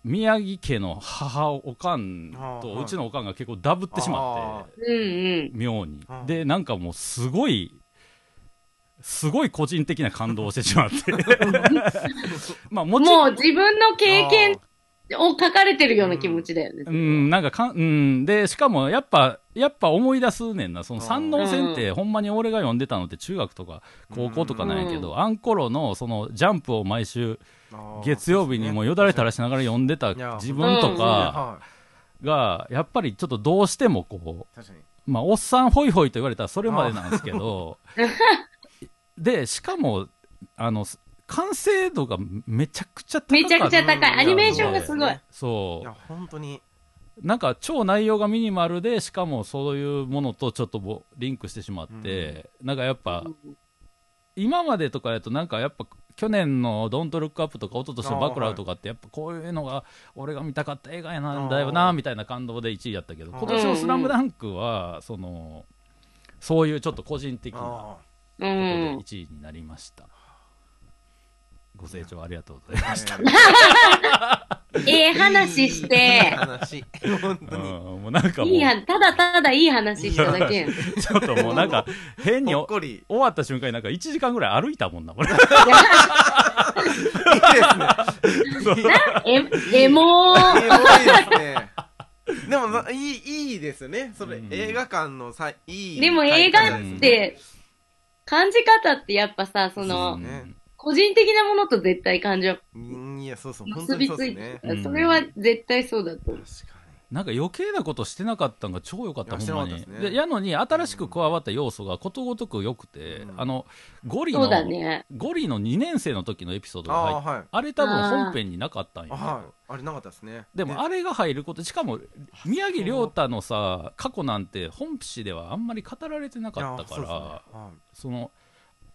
宮城家の母おかんとうちのおかんが結構ダブってしまって、うんうん。妙に。で、なんかもうすごい、すごい個人的な感動をしてしまって。まあもちろんもう自分の経験を書かれてるような気持ちだよね。うん、なんかかん、うん、で、しかも、やっぱ、やっぱ思い出すねんな。そのうん三能戦って、ほんまに俺が読んでたのって中学とか高校とかなんやけど、あんころの、その、ジャンプを毎週、あ月曜日にもよだれ垂らしながら読んでた自分とうん。かはいが、やっぱりちょっとどうしてもこ確かに。う、まあ、おっさんホイホイと言われたらそれまでなんですけど、で、しかも、あの、完成度がめちゃくちゃ高かった。めちゃくちゃ高い。うんアニメーションがすごい。そういや。本当になんか超内容がミニマルでしかもそういうものとちょっとぼリンクしてしまって、なんかやっぱ今までとかやとなんかやっぱ去年の「ドントルックアップとか一昨年の「バクラウ」とかってやっぱこういうのが俺が見たかった映画やなんだよなみたいな感動で1位やったけど今年の「スラムダンクはそのそういうちょっと個人的なところでん。1位になりました、ご清聴ありがとうございました、ええ話して、話。本当うんにもうなんかもう。いいや、ただただいい話しただけやん。ちょっともうなんか 変に終わった瞬間になんか1時間ぐらい歩いたもんな、これ。ですね。え、エモー。エモいですね。でもないいいいですよね。それうん。映画館のさいいでも映画って、感じ方ってやっぱさ、そうん。の、ね個人的なものと絶対感情。うんいやそうそう本当結びにそうついてですね。うん。それは絶対そうだと。思う。確かなんか余計なことしてなかったんが超良かった、ほんまに。ね。で、やのに新しく加わった要素がことごとく良くて、うん。あの、ゴリの、ね。ゴリの2年生の時のエピソーにドが入って、ああはい。あれ多分本編になかったんや。あはいあれなかったですね。でもあれが入ること、しかも宮城亮太のさ、過去なんて本誌ではあんまり語られてなかったから、そね。の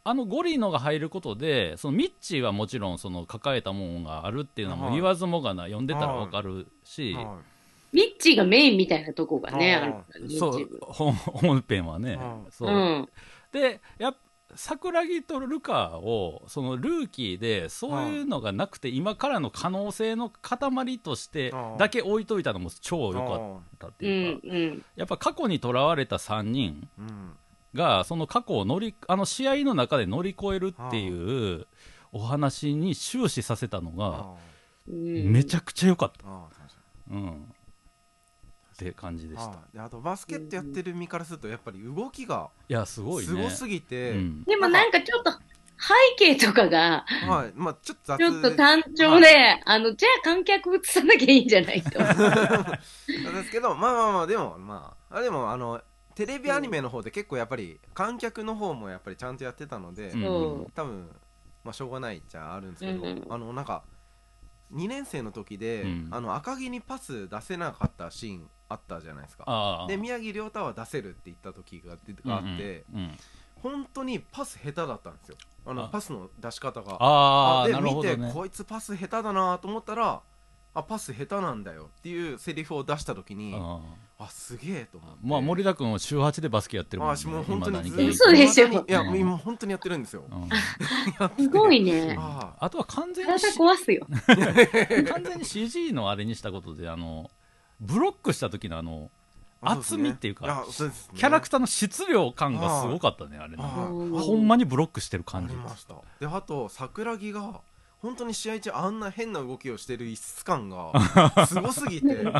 あのゴリのが入ることでそのミッチーはもちろんその抱えたもんがあるっていうのはもう言わずもがな読んでたらわかるし、はミッチーがメインみたいなとこがね、ある。そう本本編はね、うんそう、うん。でやっ桜木とルカをそのルーキーでそういうのがなくて今からの可能性の塊としてだけ置いといたのも超良かったってういうか、ん、うん。やっぱ過去にとらわれた3人うんがその過去を乗りあの試合の中で乗り越えるっていうお話に終始させたのがめちゃくちゃ良かった、うん、って感じでした。にあ。であとバスケットやってる身からするとやっぱり動きがいやすごいね。すごすぎてうん。でもなんかちょっと、背景とかが、はい。まあちょっと雑。ちょっと単調で、あの、じゃあ観客映さなきゃいいんじゃないと。ですけどまあまあまあでもまああでもあのテレビアニメの方で結構やっぱり観客の方もやっぱりちゃんとやってたので、うん。多分まあしょうがないっちゃあるんですけど、うんうん。あのなんか2年生の時で、うん。あの赤木にパス出せなかったシーンあったじゃないですか。ああ。で宮城亮太は出せるって言った時ががあって、うんうん本当にパス下手だったんですよ。あのあ。パスの出し方が。ああでなるほどね。見てこいつパス下手だなと思ったらあパス下手なんだよっていうセリフを出した時にああすげえと思って。まあ森田君は週8でバスケやってるもんねあ私もう本当に嘘でしょ？いやうん。今本当にやってるんですよ。うん。すごいね。ああ。とは完全に体壊すよ。完全に CG のあれにしたことであのブロックした時のあのあ厚みっていうかあそうですね。キャラクターの質量感がすごかったねあれね。ほんまにブロックしてるあ感じ。りました。であと桜木が本当に試合中あんな変な動きをしてる一質感が すごすぎて。うん。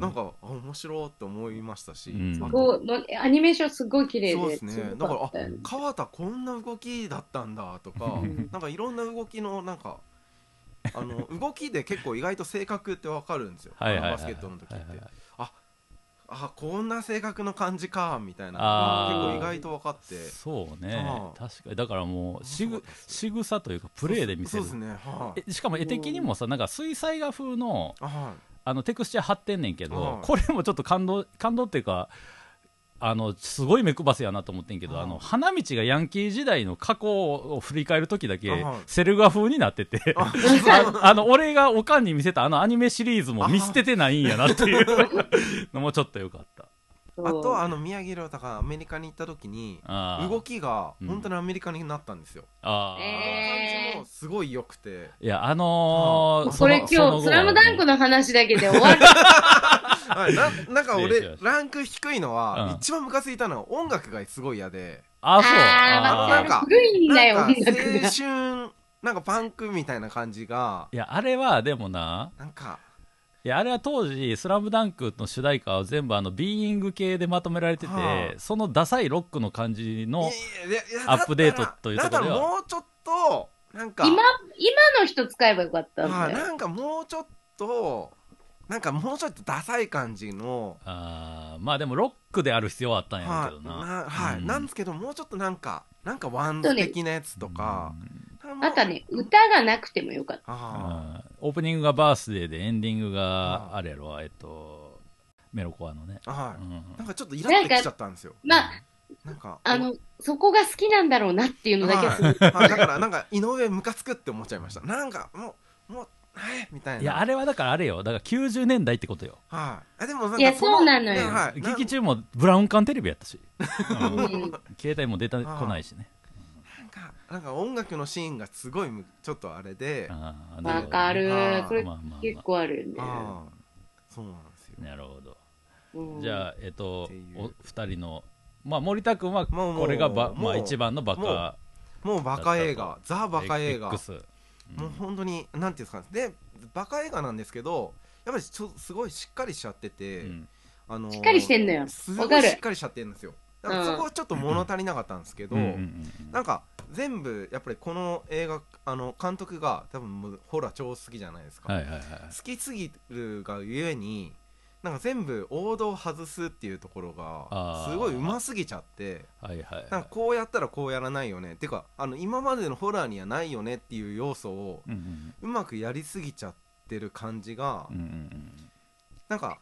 なんかあ面白いって思いましたし、うん。アニメーションすごい綺麗で。そうですね。すだからあ川田こんな動きだったんだとかん。なんかいろんな動きのなんかあの動きで結構意外と性格ってわかるんですよ。バスケットの時って、はいはいはいあこんな性格の感じかみたいな。結構意外と分かって。そうね。確かに。だからもうしぐ仕草というかプレーで見せる。そうですね。しかも絵的にもさなんか水彩画風のあのテクスチャー貼ってんねんけど、はい。これもちょっと感動感動っていうかあのすごい目配せやなと思ってんけど、はいあの花道がヤンキー時代の過去を振り返る時だけ、はいセル画風になっててああ あの俺がおかんに見せたあのアニメシリーズも見捨ててないんやなっていうのもちょっとよかったあとあの宮城亮太がアメリカに行った時に動きが本当にアメリカになったんですよ、あー、えあの感じもすごい良くて。いやあのーあこれそのその今日、スラムダンクの話だけで終わる。はい、ななんか俺うランク低いのは、うん。一番ムカついたのは音楽がすごい嫌で。あそう。あー、あー。わかる。古いんだよ。青春なんかパンクみたいな感じが。いやあれはでもななんかいやあれは当時「スラムダンクの主題歌は全部あのビーイング系でまとめられてて、はあ。そのダサいロックの感じのいやいやいやアップデートというところでは。だからもうちょっとなんか今、今の人使えばよかったんだよ。はいなんかもうちょっとなんかもうちょっとダサい感じのあーまあでもロックである必要はあったんやけどな、なはい、うん。なんですけどもうちょっとなんかなんか WANDS 的なやつとか、あとはね、歌がなくてもよかった。オープニングが Birthday でエンディングがはあれやろえっとメロコアのね、あはい、うん。なんかちょっとイラってきちゃったんですよ。まあ、なんかあの、そこが好きなんだろうなっていうのだけはすごい。だからなんか井上ムカつくって思っちゃいました。なんかもうもうはいみたいな。いやあれはだからあれよ。だから90年代ってことよ。はい。あでもなんかいやのそうなのよ。はい。劇中もブラウン管テレビやったし、うんうん。携帯も出てこないしねか。なんか音楽のシーンがすごいむちょっとあれで。わかる。それ結構あるよね。あそうなんですよ。なるほど。うん。じゃあ、えっとお二人の、まあ、森田君はもうもうこれがば、まあ、一番のバカもうバカ映画。ザ・バカ映画。X もう本当になんていうんですかでバカ映画なんですけどやっぱりちょすごいしっかりしちゃってて、うん。あのーしっかりしてんのよ。すごわかる。いしっかりしちゃってるんですよ。だからそこはちょっと物足りなかったんですけど、うんうんうん。なんか全部やっぱりこの映画あの監督が多分もうホラー超好きじゃないですか、はいはいはい。好きすぎるがゆえになんか全部王道を外すっていうところあがー。すごいうますぎちゃってはいはいなんかこうやったらこうやらないよねっていうかあの今までのホラーにはないよねっていう要素をうまくやりすぎちゃってる感じがうんうんうん。なんか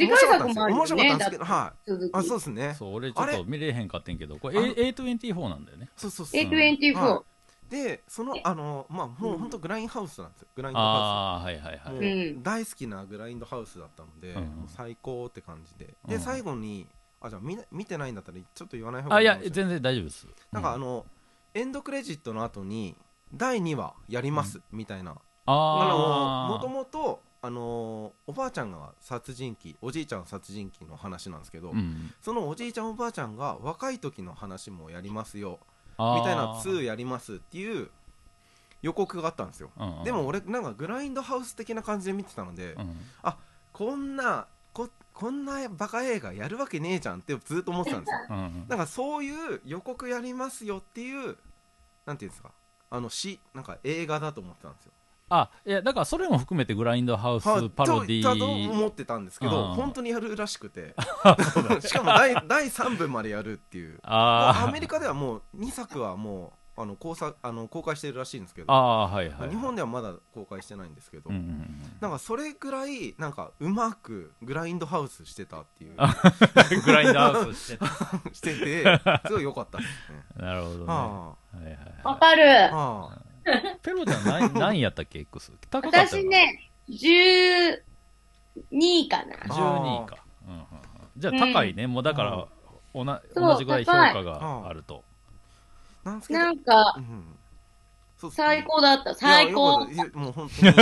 次面回作白かったんですよ。もあるよね。面白かったんですけどはい。あそうですね。そう俺ちょっあれ？と見れへんかってんけどこれあの A- A24 なんだよね。そうそうそう。A24。はでそのあのまあもう本当グラインハウスなんですよ。グラインドハああーはいはいはい。大好きなグラインドハウスだったので、最高って感じで。でうん。最後にあじゃあ見な見てないんだったらちょっと言わない方があいやいいかもしれない。全然大丈夫です。なんかあうん。のエンドクレジットの後に第2話やりますみたいな。あのもともとあのおばあちゃんが殺人鬼おじいちゃん殺人鬼の話なんですけど、うん。そのおじいちゃんおばあちゃんが若い時の話もやりますよ。みたいな2やりますっていう予告があったんですよ。うんうん。でも俺なんかグラインドハウス的な感じで見てたので、うん。こんなここんなバカ映画やるわけねえじゃんってずっと思ってたんですよ。うんうん。なんかそういう予告やりますよっていうなんていうんですかあの詩なんか映画だと思ってたんですよあいやだからそれも含めてグラインドハウスはいパロディとと思ってたんですけどうん。本当にやるらしくて。しかも第第3部までやるっていう。アメリカではもう2作はもうあの公作あの公開してるらしいんですけど、はいはい、はい、日本ではまだ公開してないんですけど、うんうんうんなんかそれぐらいなんかうまくグラインドハウスしてたっていう。グラインドハウスしてしててすごい良かったですね。なるほどね、ははいはいはい。わかる。あはあ ペロちゃん何 何やったっけ X 高かったよな私ね、12位かな。12位か、うんうんうん、じゃあ高いね、もうだからおなそう同じぐらい評価があると。なんですけどなんかう、ん。そうっすね。最高だった。最高。いやよかった。いやもう本当に。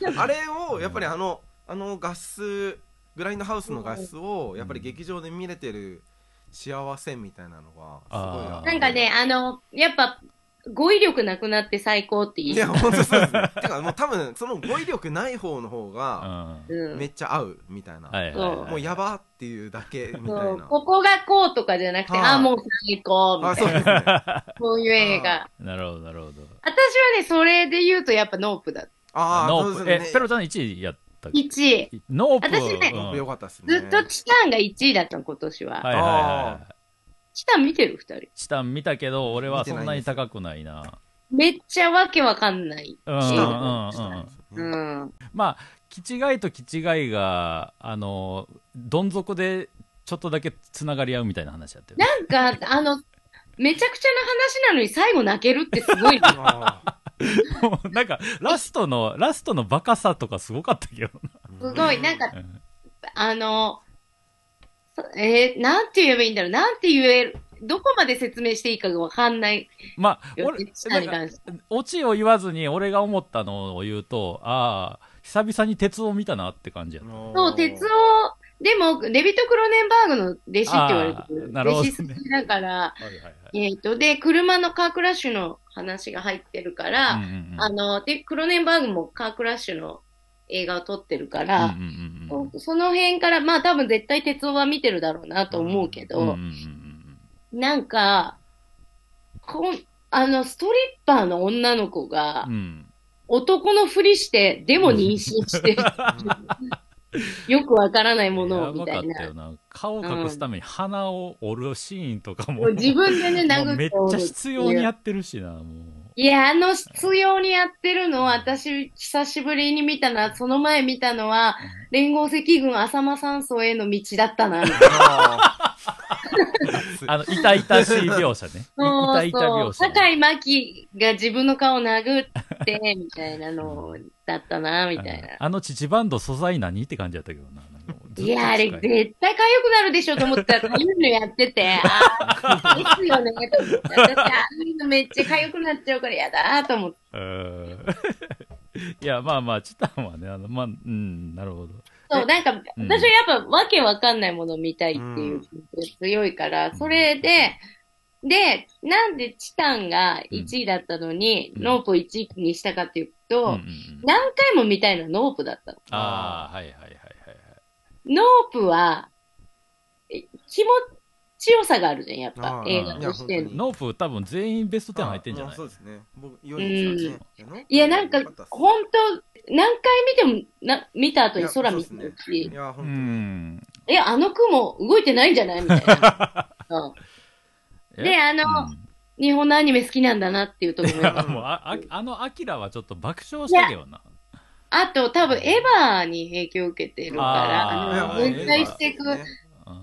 最 あれをやっぱりあのあの画質グラインドハウスの画質をやっぱり劇場で見れてる幸せみたいなのがすごいああー。なんかね、あの、やっぱ、語彙力なくなって最高って言いや本当そうですね。てかもう多分その語彙力ない方の方うがんうん。めっちゃ合うみたいな、はいはいそうはい。もうやばっていうだけみたいそう。なここがこうとかじゃなくて、はい。あ、もう最高みあたいな。そうですね。そういう映画。なるほどなるほど私はね、それで言うとやっぱノープだ。ああノープ、そうですね。えペロちゃん1位やったっけ？1位。ノープ。私ねうん。よかったですね。ずっとチタンが1位だったの、今年は。はいはいはいチタン見てる二人。チタン見たけど俺はそんなに高くないな。めっちゃわけわかんない。うんうんうんうねん。まあ気違いと気違いがあのどん底でちょっとだけつながり合うみたいな話やってるなんか、あの、めちゃくちゃな話なのに最後泣けるってすごい もうなんかラストのラストのバカさとかすごかったけどーすごい、なんか、うん。あの、そえーなんて言えばいいんだろう。なんて言える、どこまで説明していいかがわかんないまあよ。俺。オチを言わずに俺が思ったのを言うとああ久々に鉄を見たなって感じやったそう、鉄を、でも、デビット・クロネンバーグの弟子って言われてる。なるほどね弟子好きだから、はいはいはいえっ、と、で、車のカークラッシュの話が入ってるから、うんうんうんあの、で、クロネンバーグもカークラッシュの映画を撮ってるから、そその辺から、まあ多分絶対鉄夫は見てるだろうなと思うけど、なんか、こん、あの、ストリッパーの女の子が男のふりして、でも妊娠してる。よくわからないものを、みたいな。な顔を隠すために鼻を折るシーンとかももう自分でね、殴っめってちゃ必要にやってるしなもういや、あの必要にやってるの、私、久しぶりに見たな、その前見たのは、連合赤軍浅間山荘への道だったな。あ あの痛々しい描写ね 痛々描写そう。坂井真紀が自分の顔を殴って、みたいなのだったな、みたいな。あの父バンド素材何って感じやったけどないや、あれ絶対痒くなるでしょと思ったら、かゆいのやってて、ああ、ですよね、と思って。私、ああいうのめっちゃ痒くなっちゃうから嫌だと思って。いやまあまあチタンはねあのまあうんなるほど。そう、なんか、うん。私はやっぱわけわかんないものを見たいっていう気持ちが強いから、それで、で、なんでチタンが1位だったのに、うん。ノープを1位にしたかっていうと、うんうんうん。何回も見たいのはノープだったの。ああはいはいノープは、え気持ちよさがあるじゃん、やっぱあ。ー映画としての。ノープ多分全員ベスト10入ってんじゃない？あそうですね僕4位でしたねいや、なんかよったっす、ほんと、何回見ても、な、見た後に空見てるし。い、やう本んえ、あの雲動いてないんじゃない？みたいな。うん。えであのうん。日本のアニメ好きなんだなっていうところもいや もうあああのアキラはちょっと爆笑したけどなあと、多分、エヴァに影響を受けてるから、あの、分解していくうん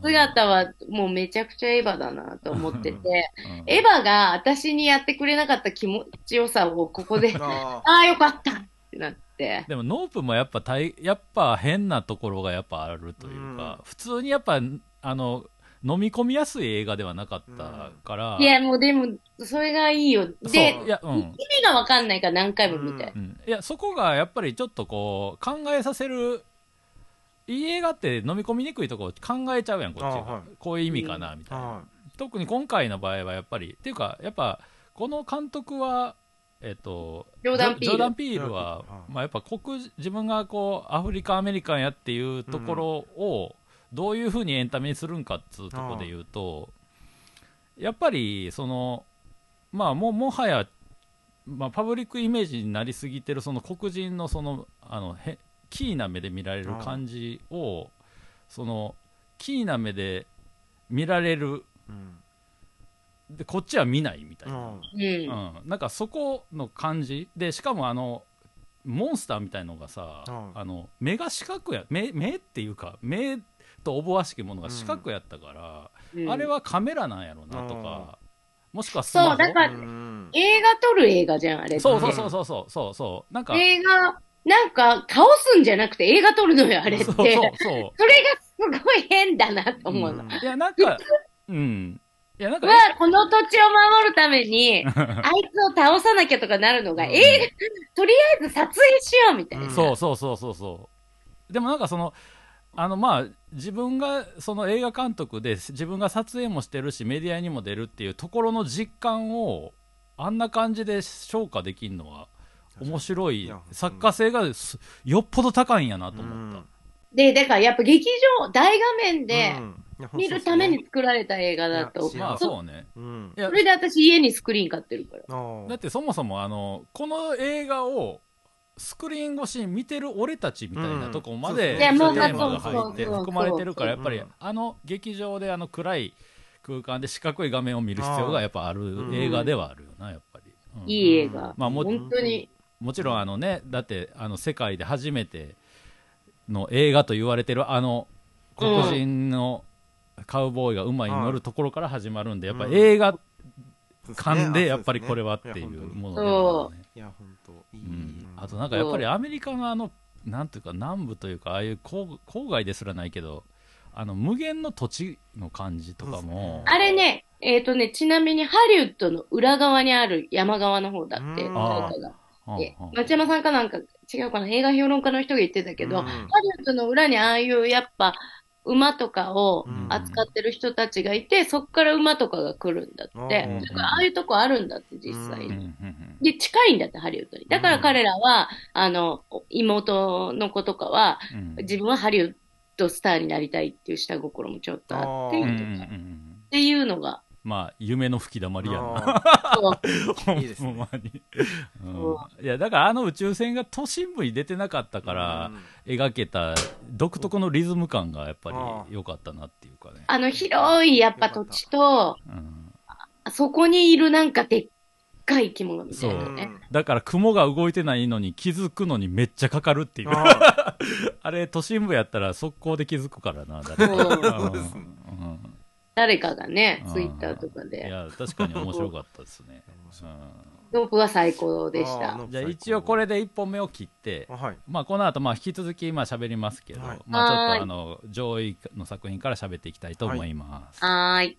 姿は、もうめちゃくちゃエヴァだなと思ってて、うん。エヴァが私にやってくれなかった気持ちよさをここで、あああ、よかったってなって。でもノープもやっぱ大やっぱ変なところがやっぱあるというか、普通にやっぱあの飲み込みやすい映画ではなかったから、いや、もうでも、それがいいよ。で、そう。いや、うん。意味がわかんないから何回も見たい。うん、いやそこがやっぱりちょっとこう考えさせるいい映画って飲み込みにくいところ考えちゃうやんこっちが、あはい。こういう意味かなみたいな、は特に今回の場合はやっぱりっていうかやっぱこの監督はえっとジョーダンピール。ジョーダンピール。ははいまあ、やっぱ黒人自分がこうアフリカアメリカンやっていうところをどういうふうにエンタメにするんかっつうところで言うとやっぱりそのまあももはや、まあ、パブリックイメージになりすぎてるその黒人のそのあのへキーな目で見られる感じをそのキーな目で見られるうんでこっちは見ないみたいな、うんうん。うん。なんかそこの感じ。でしかもあのモンスターみたいのがさ、うん。あの目が四角や目目っていうか目とおぼわしきものが四角やったから、うん。あれはカメラなんやろなとか、もしくはスマホ。そう、だから、うん。映画撮る映画じゃん、あれって。そうそうそうそうそうそうそう。なんか映画、なんか、倒すんじゃなくて映画撮るのよ、あれって。そうそれがそう。そすごい変だなと思うの。うん。ういやなんかうん。いやなんかは、この土地を守るために、あいつを倒さなきゃとかなるのが、うん。映画、とりあえず撮影しようみたいな。うんそうそうそうそうそう。でもなんかそのあのまあ自分がその映画監督で自分が撮影もしてるしメディアにも出るっていうところの実感をあんな感じで消化できるのは面白い。作家性がすよっぽど高いんやなと思った、で、だからやっぱ劇場、大画面で見るために作られた映画だと。まあそうね。うん。それで私家にスクリーン買ってるから。だってそもそもあのこの映画をスクリーン越しに見てる俺たちみたいなとこまで、うテーマが入って含まれてるからやっぱりうんあの劇場であの暗い空間で四角い画面を見る必要がやっぱある映画ではあるよなやっぱり、うん。いい映画。まあも本当に。もちろんあのねだってあの世界で初めての映画と言われてるあの黒人のカウボーイが馬に乗るところから始まるんでやっぱ映画館でやっぱりこれはっていうものでね。いや本当いい、うん。あとなんかやっぱりアメリカのあのなんていうか南部というかああいう郊郊外ですらないけどあの無限の土地の感じとかもあれね、えっ、とね、ちなみにハリウッドの裏側にある山側の方だって、町山さんかなんか違うかな？映画評論家の人が言ってたけど、うん。ハリウッドの裏にああいうやっぱ馬とかをうん扱ってる人たちがいて、そっから馬とかが来るんだって。うんだからああいうとこあるんだって実際に。うんうんうんで、近いんだって、ハリウッドに。だから彼らは、あの、妹の子とかは、うん自分はハリウッドスターになりたいっていう下心もちょっとあって、うんっうんうんうんていうのが、まあ夢の吹きだまりやな。いいですね。まに、うん。そいやだからあの宇宙船が都心部に出てなかったーからうん。描けた独特のリズム感がやっぱあり良かったなっていうかね、あの広いやっぱ土地と、うん、そこにいるなんかでっかい生き物みたそいうなね。だから雲が動いてないのに気づくのにめっちゃかかるっていう。あ あれ都心部やったら速攻で気づくからなそう。ですね。うん誰かがねう、ん。ツイッターとかいで。や確かに面白かったですね、ノープは最高でした。うん、じゃあ一応これで1本目を切ってあはい。まあこの後まあ引き続きまあ喋りますけど、はい。まあちょっはい。とあの上位の作品から喋っていきたいと思います、はーい。